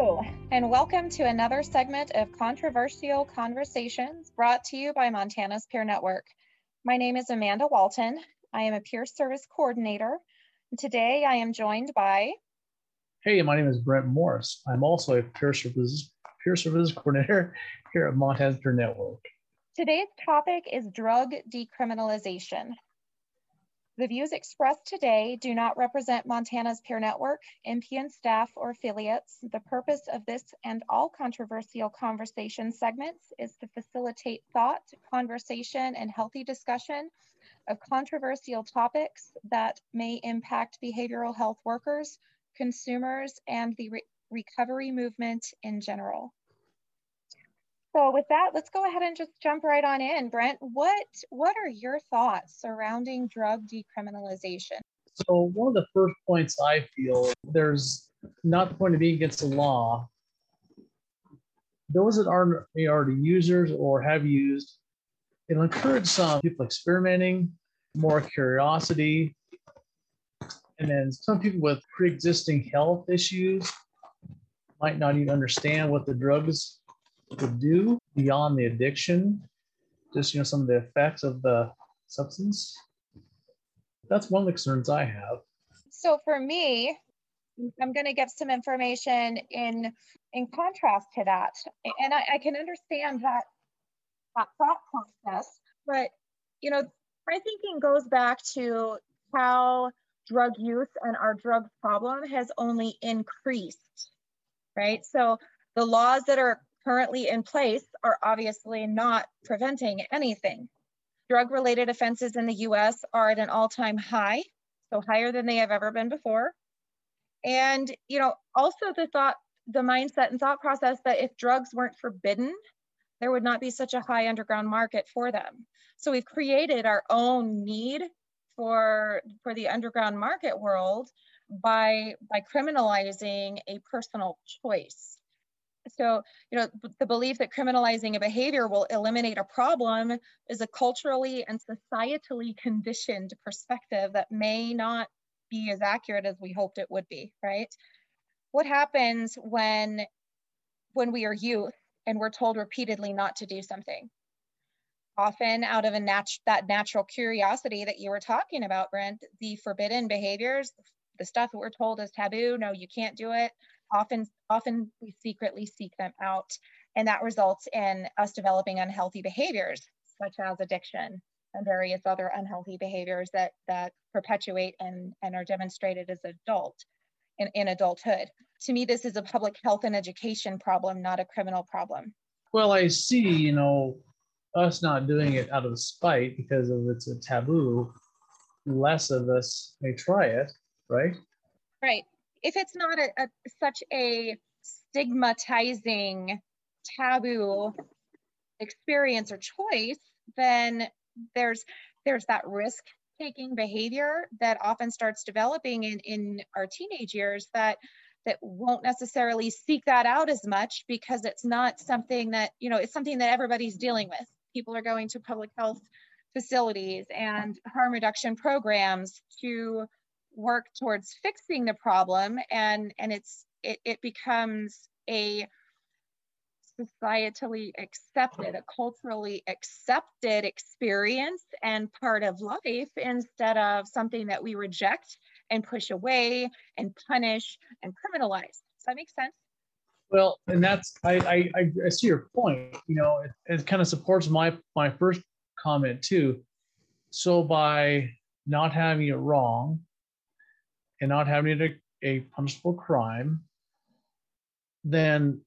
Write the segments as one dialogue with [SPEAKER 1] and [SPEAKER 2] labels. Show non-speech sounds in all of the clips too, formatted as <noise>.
[SPEAKER 1] Hello, and welcome to another segment of Controversial Conversations brought to you by Montana's Peer Network. My name is Amanda Walton. I am a peer service coordinator. Today I am joined by.
[SPEAKER 2] Hey, my name is Brent Morris. I'm also a peer services, peer services coordinator here at Montana's Peer Network.
[SPEAKER 1] Today's topic is drug decriminalization. The views expressed today do not represent Montana's peer network, MPN staff, or affiliates. The purpose of this and all controversial conversation segments is to facilitate thought, conversation, and healthy discussion of controversial topics that may impact behavioral health workers, consumers, and the re recovery movement in general. So with that, let's go ahead and just jump right on in. Brent, what, what are your thoughts surrounding drug decriminalization?
[SPEAKER 2] So one of the first points I feel there's not point of being against the law. Those that aren't already users or have used, it'll encourage some people experimenting, more curiosity, and then some people with pre-existing health issues might not even understand what the drugs would do beyond the addiction, just you know some of the effects of the substance. That's one of the concerns I have.
[SPEAKER 1] So for me, I'm going to give some information in in contrast to that, and I, I can understand that that thought process. But you know, my thinking goes back to how drug use and our drug problem has only increased, right? So the laws that are currently in place are obviously not preventing anything. Drug related offenses in the US are at an all time high, so higher than they have ever been before. And, you know, also the thought, the mindset and thought process that if drugs weren't forbidden, there would not be such a high underground market for them. So we've created our own need for, for the underground market world by, by criminalizing a personal choice. So, you know, the belief that criminalizing a behavior will eliminate a problem is a culturally and societally conditioned perspective that may not be as accurate as we hoped it would be, right? What happens when when we are youth and we're told repeatedly not to do something? Often out of a nat that natural curiosity that you were talking about, Brent, the forbidden behaviors, the stuff that we're told is taboo, no, you can't do it, often often we secretly seek them out and that results in us developing unhealthy behaviors such as addiction and various other unhealthy behaviors that that perpetuate and, and are demonstrated as adult in, in adulthood. To me this is a public health and education problem not a criminal problem.
[SPEAKER 2] Well i see you know us not doing it out of spite because of it's a taboo. Less of us may try it right?
[SPEAKER 1] Right if it's not a, a such a stigmatizing taboo experience or choice then there's there's that risk taking behavior that often starts developing in in our teenage years that that won't necessarily seek that out as much because it's not something that you know it's something that everybody's dealing with. People are going to public health facilities and harm reduction programs to work towards fixing the problem and and it's it, it becomes a societally accepted a culturally accepted experience and part of life instead of something that we reject and push away and punish and criminalize. Does that make sense?
[SPEAKER 2] Well and that's i i, I see your point you know it, it kind of supports my my first comment too. So by not having it wrong and not having it a, a punishable crime, then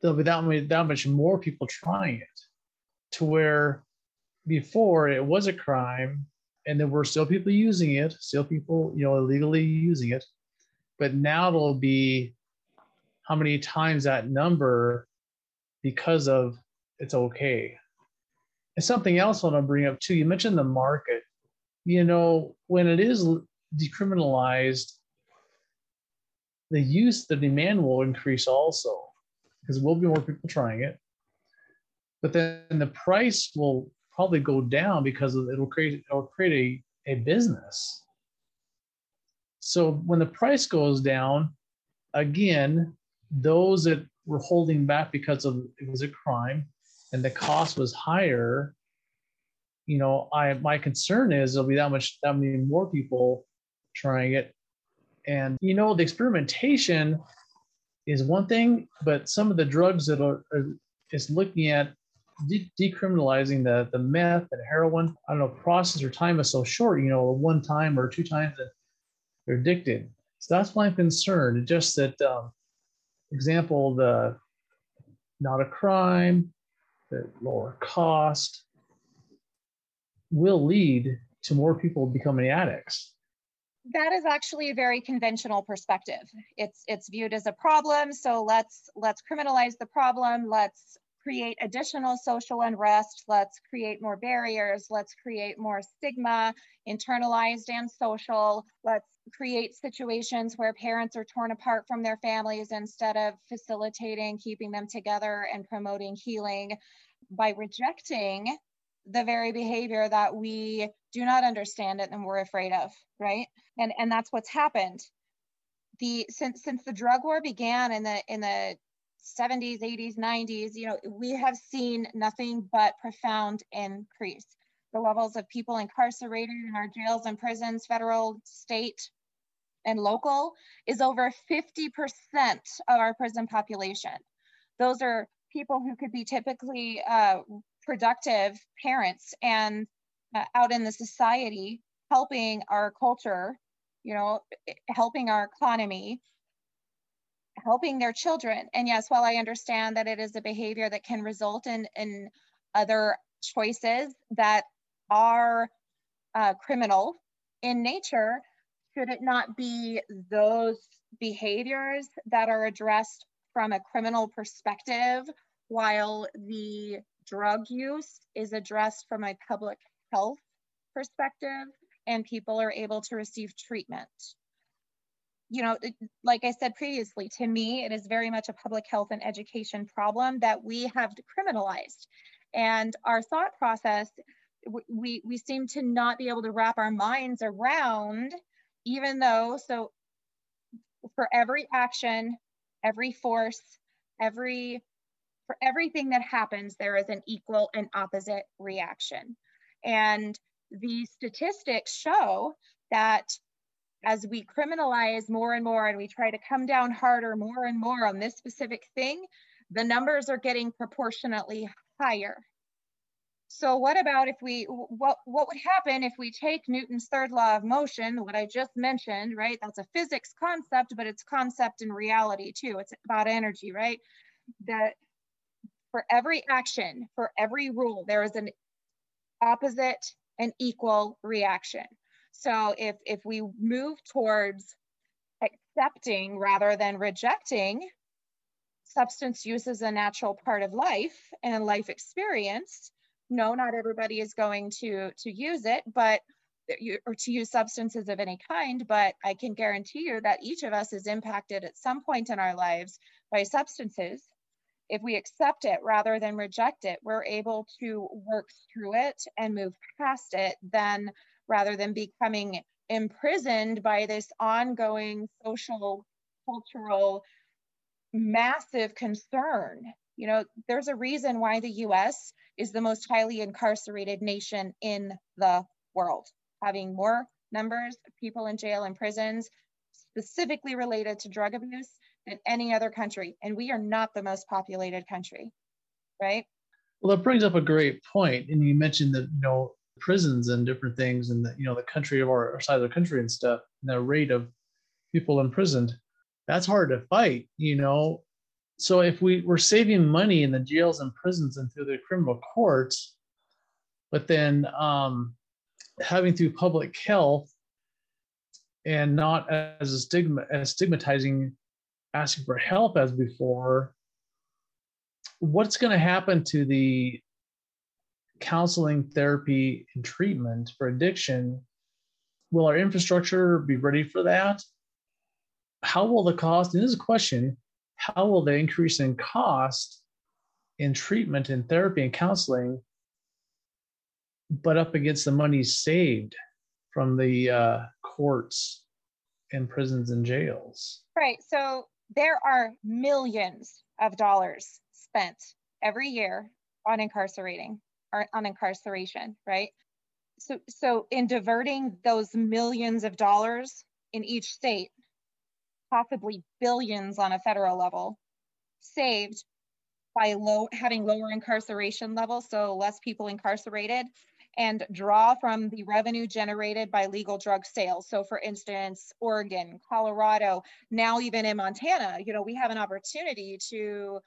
[SPEAKER 2] there'll be that, that much more people trying it. To where before it was a crime and there were still people using it, still people, you know, illegally using it. But now it'll be how many times that number because of it's okay. And something else I want to bring up too. You mentioned the market. You know, when it is decriminalized, the use, the demand will increase also because there will be more people trying it. But then the price will probably go down because it'll create it'll create a, a business. So when the price goes down, again, those that were holding back because of it was a crime and the cost was higher, you know, I my concern is there'll be that much that many more people trying it. And you know, the experimentation is one thing, but some of the drugs that are, are is looking at de- decriminalizing the the meth and heroin. I don't know, process or time is so short. You know, one time or two times that they're addicted. So that's why I'm concerned. Just that, um, example, the not a crime, the lower cost will lead to more people becoming addicts
[SPEAKER 1] that is actually a very conventional perspective. It's it's viewed as a problem so let's let's criminalize the problem. Let's create additional social unrest. Let's create more barriers. Let's create more stigma internalized and social. Let's create situations where parents are torn apart from their families instead of facilitating keeping them together and promoting healing. By rejecting the very behavior that we do not understand it and we're afraid of right and and that's what's happened. The since since the drug war began in the in the 70s 80s 90s you know we have seen nothing but profound increase. The levels of people incarcerated in our jails and prisons federal state and local is over 50% of our prison population. Those are people who could be typically uh, productive parents and uh, out in the society helping our culture you know helping our economy helping their children. And yes while i understand that it is a behavior that can result in in other choices that are uh, criminal in nature should it not be those behaviors that are addressed from a criminal perspective while the drug use is addressed from a public health perspective and people are able to receive treatment. You know, like I said previously, to me, it is very much a public health and education problem that we have criminalized. And our thought process, we, we seem to not be able to wrap our minds around, even though, so for every action, every force, every for everything that happens, there is an equal and opposite reaction. And the statistics show that as we criminalize more and more and we try to come down harder more and more on this specific thing, the numbers are getting proportionately higher. So what about if we, what, what would happen if we take Newton's third law of motion, what I just mentioned, right? That's a physics concept, but it's concept in reality too. It's about energy, right? That for every action, for every rule, there is an opposite and equal reaction. So if, if we move towards accepting rather than rejecting substance use as a natural part of life and life experience, no, not everybody is going to, to use it, but or to use substances of any kind, but I can guarantee you that each of us is impacted at some point in our lives by substances if we accept it rather than reject it, we're able to work through it and move past it then rather than becoming imprisoned by this ongoing social, cultural, massive concern. You know, there's a reason why the US is the most highly incarcerated nation in the world, having more numbers of people in jail and prisons specifically related to drug abuse than any other country. And we are not the most populated country, right?
[SPEAKER 2] Well, that brings up a great point. And you mentioned that, you know, prisons and different things and the, you know, the country of our, our side of the country and stuff, and the rate of people imprisoned. That's hard to fight, you know. So if we were saving money in the jails and prisons and through the criminal courts, but then um, having through public health and not as a stigma as stigmatizing asking for help as before, what's going to happen to the counseling, therapy, and treatment for addiction? Will our infrastructure be ready for that? How will the cost, and this is a question, how will the increase in cost in treatment and therapy and counseling but up against the money saved from the uh, courts and prisons and jails.
[SPEAKER 1] Right. So there are millions of dollars spent every year on incarcerating or on incarceration, right? So so in diverting those millions of dollars in each state, possibly billions on a federal level, saved by low having lower incarceration levels, so less people incarcerated, and draw from the revenue generated by legal drug sales. So for instance, Oregon, Colorado, now even in Montana, you know, we have an opportunity to,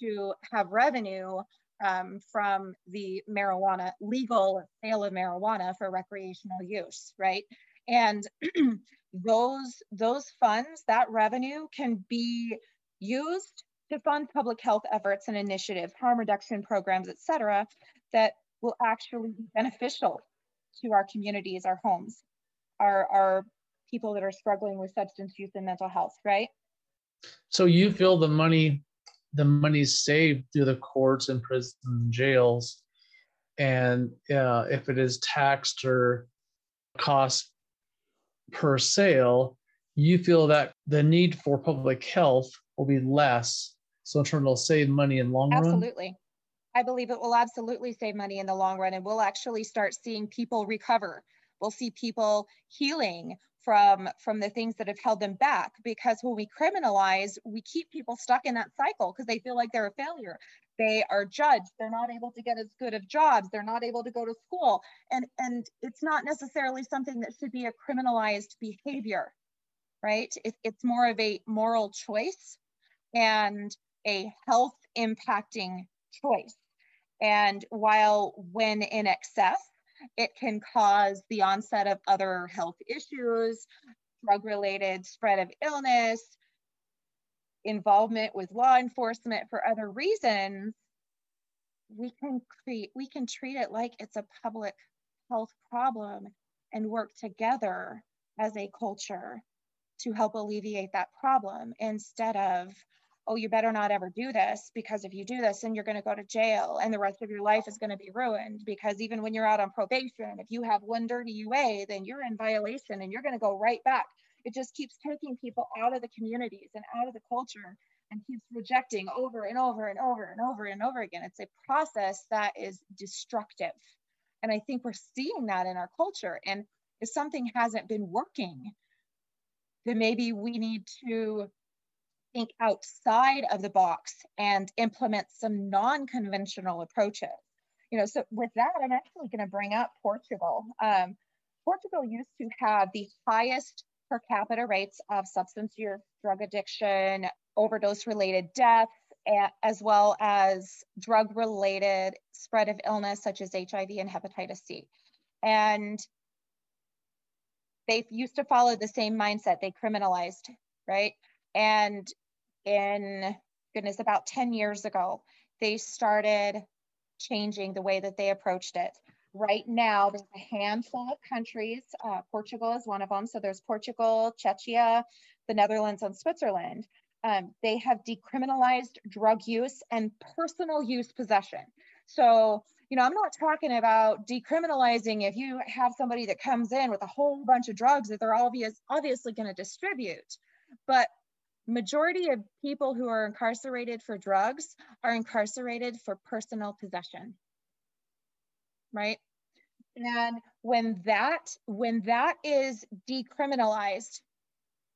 [SPEAKER 1] to have revenue um, from the marijuana, legal sale of marijuana for recreational use, right? And <clears throat> those, those funds, that revenue can be used to fund public health efforts and initiatives, harm reduction programs, et cetera, that will actually be beneficial to our communities, our homes, our, our people that are struggling with substance use and mental health, right?
[SPEAKER 2] So you feel the money, the money saved through the courts and prisons and jails, and uh, if it is taxed or cost per sale, you feel that the need for public health will be less. So in turn, it'll save money in long
[SPEAKER 1] Absolutely.
[SPEAKER 2] run.
[SPEAKER 1] Absolutely. I believe it will absolutely save money in the long run and we'll actually start seeing people recover. We'll see people healing from from the things that have held them back because when we criminalize, we keep people stuck in that cycle because they feel like they're a failure. They are judged, they're not able to get as good of jobs, they're not able to go to school. And and it's not necessarily something that should be a criminalized behavior, right? It, it's more of a moral choice and a health impacting choice. And while when in excess, it can cause the onset of other health issues, drug related spread of illness, involvement with law enforcement for other reasons, we can create, we can treat it like it's a public health problem and work together as a culture to help alleviate that problem instead of oh, you better not ever do this because if you do this, then you're going to go to jail and the rest of your life is going to be ruined. Because even when you're out on probation, if you have one dirty UA, then you're in violation and you're going to go right back. It just keeps taking people out of the communities and out of the culture and keeps rejecting over and over and over and over and over again. It's a process that is destructive. And I think we're seeing that in our culture. And if something hasn't been working, then maybe we need to think outside of the box and implement some non-conventional approaches. You know, so with that, I'm actually going to bring up Portugal. Um, Portugal used to have the highest per capita rates of substance use, drug addiction, overdose related deaths, as well as drug related spread of illness such as HIV and hepatitis C. And they used to follow the same mindset. They criminalized, right? And in goodness, about 10 years ago, they started changing the way that they approached it. Right now, there's a handful of countries. Uh, Portugal is one of them. So there's Portugal, Czechia, the Netherlands, and Switzerland. Um, they have decriminalized drug use and personal use possession. So, you know, I'm not talking about decriminalizing if you have somebody that comes in with a whole bunch of drugs that they're obvious, obviously going to distribute. But majority of people who are incarcerated for drugs are incarcerated for personal possession right? And when that when that is decriminalized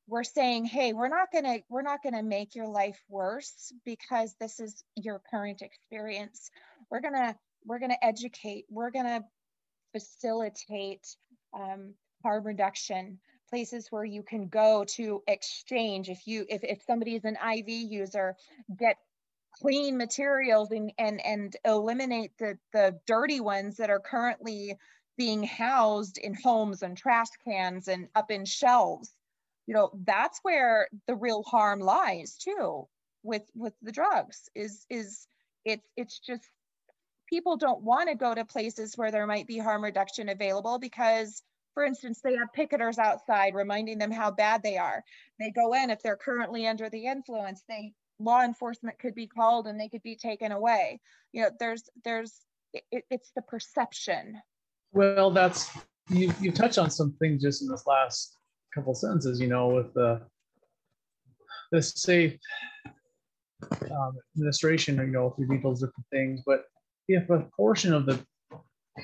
[SPEAKER 1] we're saying hey we're not to we're not to make your life worse because this is your current experience. We're to we're to educate we're to facilitate um, harm reduction places where you can go to exchange. If you if, if somebody is an iv user get clean materials and and and eliminate the the dirty ones that are currently being housed in homes and trash cans and up in shelves. You know that's where the real harm lies too with with the drugs is is it's it's just people don't want to go to places where there might be harm reduction available because for instance they have picketers outside reminding them how bad they are. They go in if they're currently under the influence they law enforcement could be called and they could be taken away. You know there's there's it, it's the perception.
[SPEAKER 2] Well that's you you touched on some things just in this last couple sentences you know with the the safe um, administration you know through those different things but if a portion of the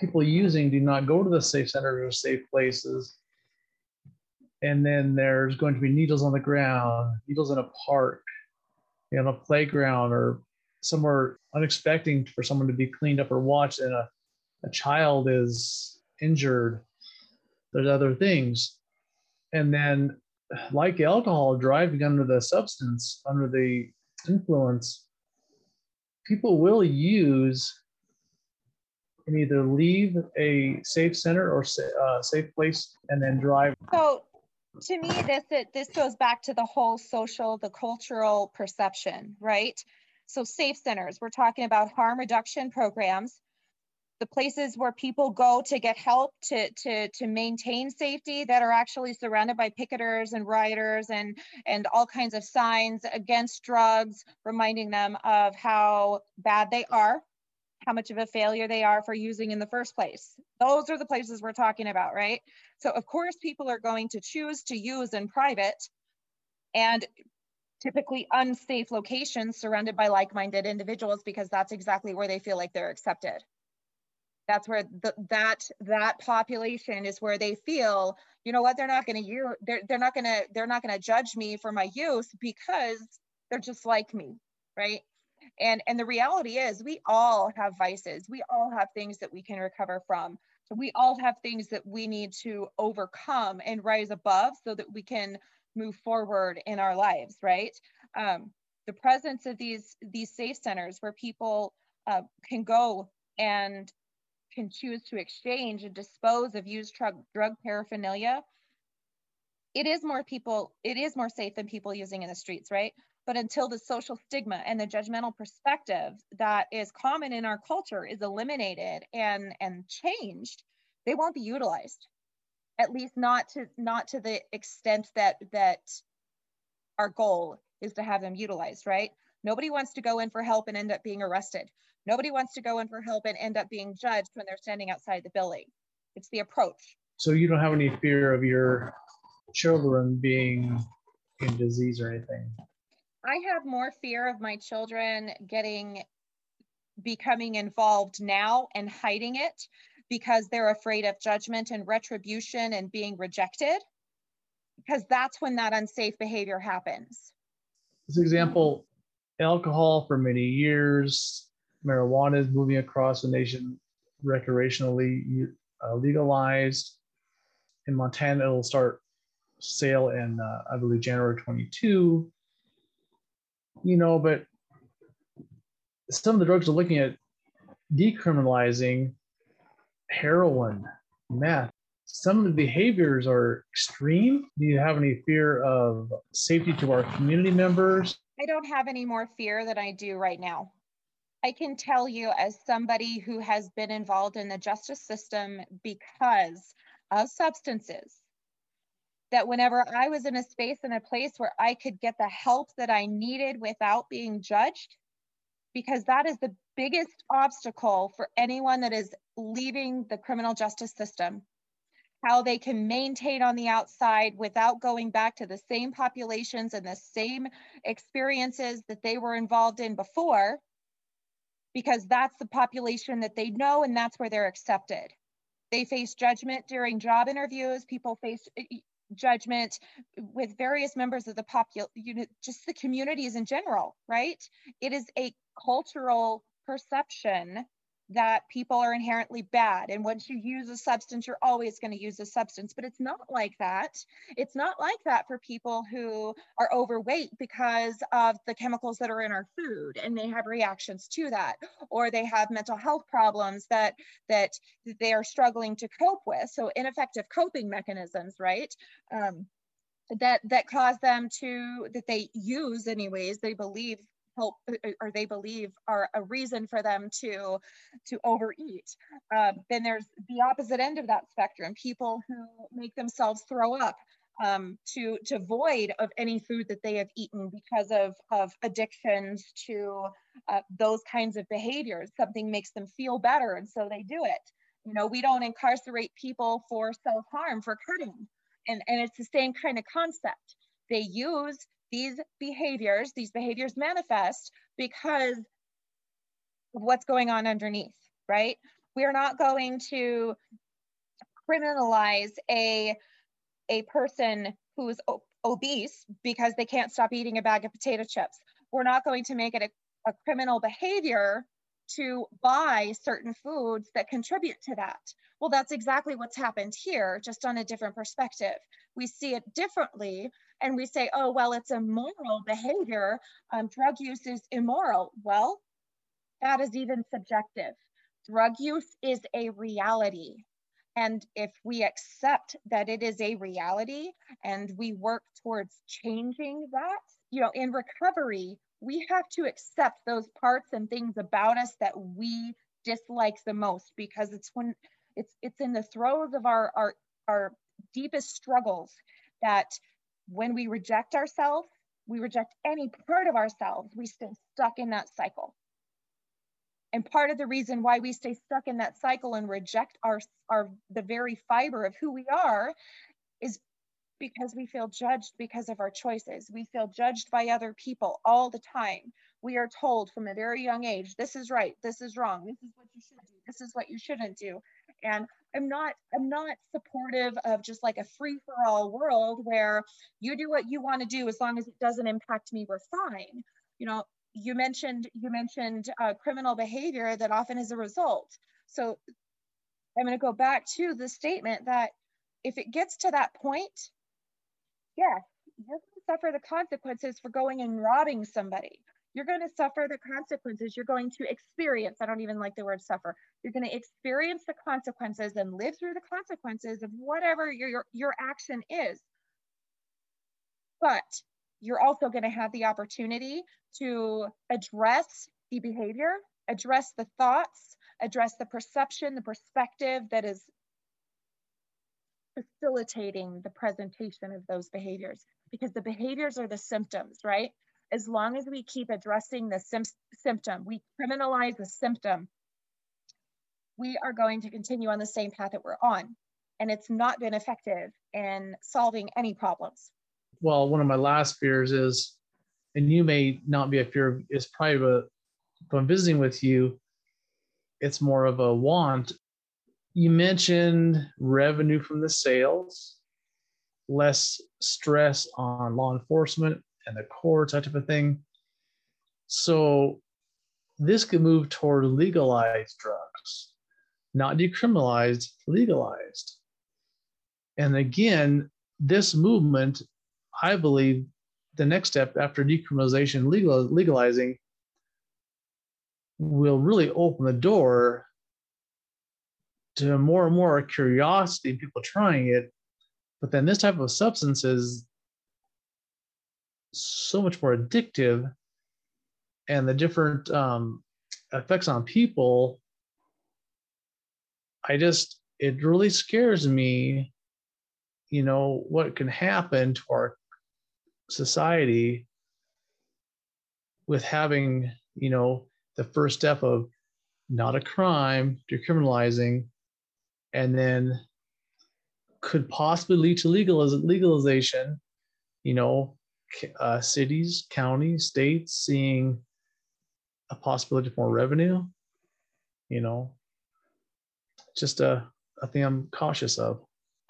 [SPEAKER 2] people using do not go to the safe centers or safe places. And then there's going to be needles on the ground needles in a park in a playground or somewhere unexpected for someone to be cleaned up or watched and a, a child is injured. There's other things. And then like alcohol driving under the substance under the influence people will use and either leave a safe center or uh, safe place and then drive.
[SPEAKER 1] So to me this it, this goes back to the whole social the cultural perception right? So safe centers we're talking about harm reduction programs the places where people go to get help to to to maintain safety that are actually surrounded by picketers and rioters and and all kinds of signs against drugs reminding them of how bad they are how much of a failure they are for using in the first place. Those are the places we're talking about, right? So, of course, people are going to choose to use in private and typically unsafe locations surrounded by like minded individuals because that's exactly where they feel like they're accepted. That's where the, that that population is where they feel, you know what, they're not going to they're, they're not going to they're not going to judge me for my use because they're just like me, right? And and the reality is we all have vices. We all have things that we can recover from. We all have things that we need to overcome and rise above so that we can move forward in our lives right? Um, the presence of these these safe centers where people uh, can go and can choose to exchange and dispose of used drug, drug paraphernalia it is more people it is more safe than people using in the streets right but until the social stigma and the judgmental perspective that is common in our culture is eliminated and and changed, they won't be utilized. At least not to not to the extent that that our goal is to have them utilized, right? Nobody wants to go in for help and end up being arrested. Nobody wants to go in for help and end up being judged when they're standing outside the building. It's the approach.
[SPEAKER 2] So you don't have any fear of your children being in disease or anything?
[SPEAKER 1] I have more fear of my children getting becoming involved now and hiding it because they're afraid of judgment and retribution and being rejected because that's when that unsafe behavior happens.
[SPEAKER 2] This example, alcohol for many years, marijuana is moving across the nation recreationally uh, legalized. In Montana, it'll start sale in, uh, I believe, January 22 you know, but some of the drugs are looking at decriminalizing heroin, meth. Some of the behaviors are extreme. Do you have any fear of safety to our community members?
[SPEAKER 1] I don't have any more fear than I do right now. I can tell you, as somebody who has been involved in the justice system because of substances, that whenever I was in a space and a place where I could get the help that I needed without being judged, because that is the biggest obstacle for anyone that is leaving the criminal justice system. How they can maintain on the outside without going back to the same populations and the same experiences that they were involved in before, because that's the population that they know and that's where they're accepted. They face judgment during job interviews. People face judgment with various members of the popul you know, just the communities in general, right? It is a cultural perception that people are inherently bad. And once you use a substance, you're always going to use a substance. But it's not like that. It's not like that for people who are overweight because of the chemicals that are in our food and they have reactions to that, or they have mental health problems that that they are struggling to cope with. So ineffective coping mechanisms, right? Um, that that cause them to that they use anyways they believe help uh, or they believe are a reason for them to to overeat. Um, then there's the opposite end of that spectrum people who make themselves throw up um, to to void of any food that they have eaten because of of addictions to uh, those kinds of behaviors. Something makes them feel better and so they do it. You know we don't incarcerate people for self-harm for cutting. And, and it's the same kind of concept. They use these behaviors, these behaviors manifest because of what's going on underneath, right? We're not going to criminalize a, a person who's obese because they can't stop eating a bag of potato chips. We're not going to make it a, a criminal behavior to buy certain foods that contribute to that. Well, that's exactly what's happened here, just on a different perspective. We see it differently and we say, oh, well, it's a moral behavior. Um, drug use is immoral. Well, that is even subjective. Drug use is a reality. And if we accept that it is a reality and we work towards changing that, you know, in recovery, we have to accept those parts and things about us that we dislike the most because it's when it's it's in the throes of our our our deepest struggles that when we reject ourselves we reject any part of ourselves we stay stuck in that cycle. And part of the reason why we stay stuck in that cycle and reject our our the very fiber of who we are because we feel judged because of our choices. We feel judged by other people all the time. We are told from a very young age, this is right, this is wrong, this is what you should do, this is what you shouldn't do. And I'm not I'm not supportive of just like a free for all world where you do what you want to do as long as it doesn't impact me, we're fine. You know, you mentioned you mentioned uh, criminal behavior that often is a result. So I'm going to go back to the statement that if it gets to that point yes, you're going to suffer the consequences for going and robbing somebody. You're going to suffer the consequences. You're going to experience, I don't even like the word suffer. You're going to experience the consequences and live through the consequences of whatever your, your, your action is. But you're also going to have the opportunity to address the behavior, address the thoughts, address the perception, the perspective that is facilitating the presentation of those behaviors because the behaviors are the symptoms, right? As long as we keep addressing the symptom, we criminalize the symptom, we are going to continue on the same path that we're on. And it's not been effective in solving any problems.
[SPEAKER 2] Well, one of my last fears is, and you may not be a fear, is probably a, if I'm visiting with you, it's more of a want you mentioned revenue from the sales, less stress on law enforcement and the courts, that type of thing. So this could move toward legalized drugs, not decriminalized, legalized. And again, this movement, I believe, the next step after decriminalization, legal, legalizing, will really open the door to more and more curiosity, people trying it. But then this type of substance is so much more addictive, and the different um, effects on people. I just, it really scares me, you know, what can happen to our society with having, you know, the first step of not a crime, decriminalizing, and then could possibly lead to legaliz- legalization. You know, uh, cities, counties, states seeing a possibility of more revenue. You know, just a, a thing I'm cautious of.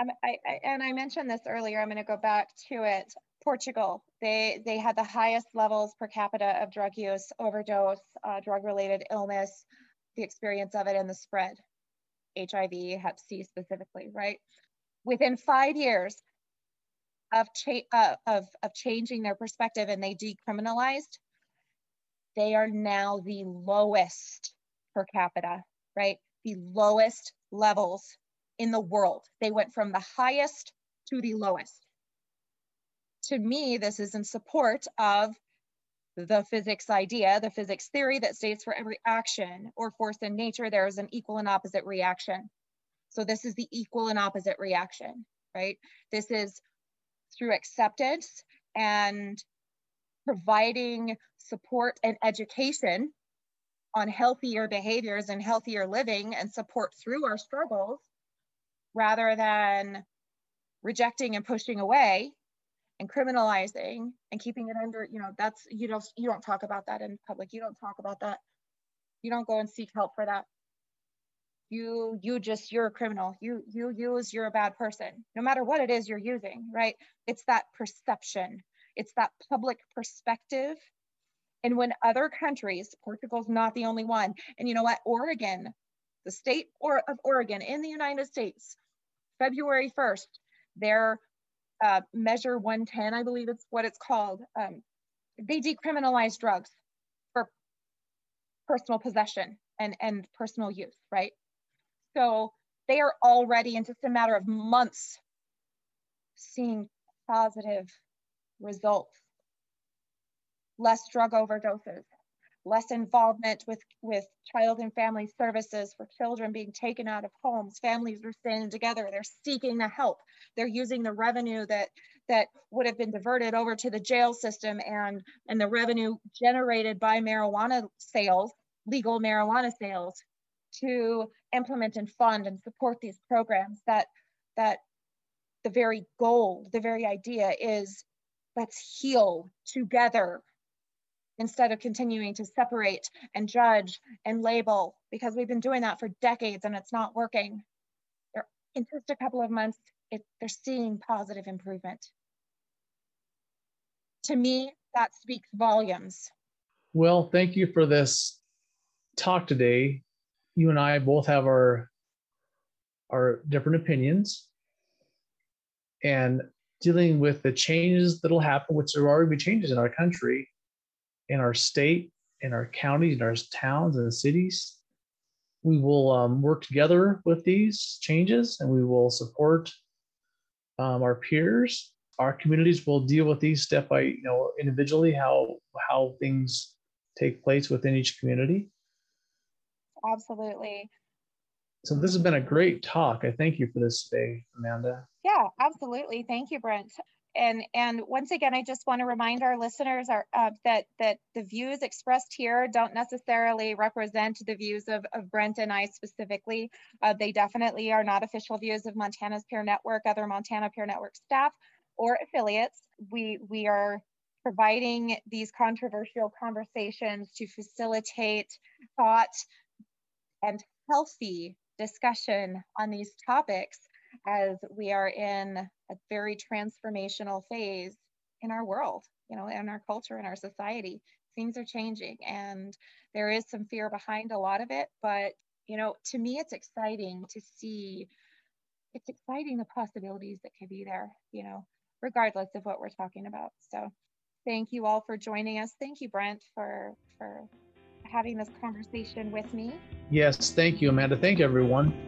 [SPEAKER 1] I, I, and I mentioned this earlier. I'm going to go back to it. Portugal, they they had the highest levels per capita of drug use, overdose, uh, drug-related illness, the experience of it, and the spread. HIV, Hep C specifically, right? Within five years of, cha- uh, of, of changing their perspective and they decriminalized, they are now the lowest per capita, right? The lowest levels in the world. They went from the highest to the lowest. to me, this is in support of the physics idea, the physics theory that states for every action or force in nature, there is an equal and opposite reaction. So this is the equal and opposite reaction, right? This is through acceptance and providing support and education on healthier behaviors and healthier living and support through our struggles rather than rejecting and pushing away and criminalizing and keeping it under you know that's you don't you don't talk about that in public. You don't talk about that. You don't go and seek help for that. You you just you're a criminal. You you use you're a bad person. No matter what it is you're using right? It's that perception. It's that public perspective. And when other countries portugal's not the only one. And you know what? Oregon the state or of oregon in the united states february 1st their uh, measure 110 i believe it's what it's called um, they decriminalize drugs for personal possession and and personal use right so they are already in just a matter of months seeing positive results. Less drug overdoses, less involvement with, with child and family services for children being taken out of homes. Families are standing together, they're seeking the help. They're using the revenue that, that would have been diverted over to the jail system and, and the revenue generated by marijuana sales, legal marijuana sales to implement and fund and support these programs that that the very goal the very idea is let's heal together instead of continuing to separate and judge and label because we've been doing that for decades and it's not working. They're, in just a couple of months it, they're seeing positive improvement. To me that speaks volumes.
[SPEAKER 2] Well thank you for this talk today. You and I both have our our different opinions. And dealing with the changes that'll happen, which there already be changes in our country, in our state, in our counties, in our towns and cities. We will um, work together with these changes and we will support um, our peers. Our communities will deal with these step by, you know, individually how how things take place within each community.
[SPEAKER 1] Absolutely.
[SPEAKER 2] So this has been a great talk. I thank you for this today, Amanda.
[SPEAKER 1] Yeah, absolutely. Thank you, Brent. And and once again, I just want to remind our listeners are, uh, that that the views expressed here don't necessarily represent the views of, of Brent and I specifically. Uh, they definitely are not official views of Montana's Peer Network, other Montana Peer Network staff, or affiliates. We we are providing these controversial conversations to facilitate thought and healthy discussion on these topics as we are in a very transformational phase in our world, you know, in our culture, in our society. Things are changing and there is some fear behind a lot of it, but you know, to me it's exciting to see it's exciting the possibilities that could be there, you know, regardless of what we're talking about. So thank you all for joining us. Thank you, Brent, for for having this conversation with me.
[SPEAKER 2] Yes, thank you, Amanda. Thank you, everyone.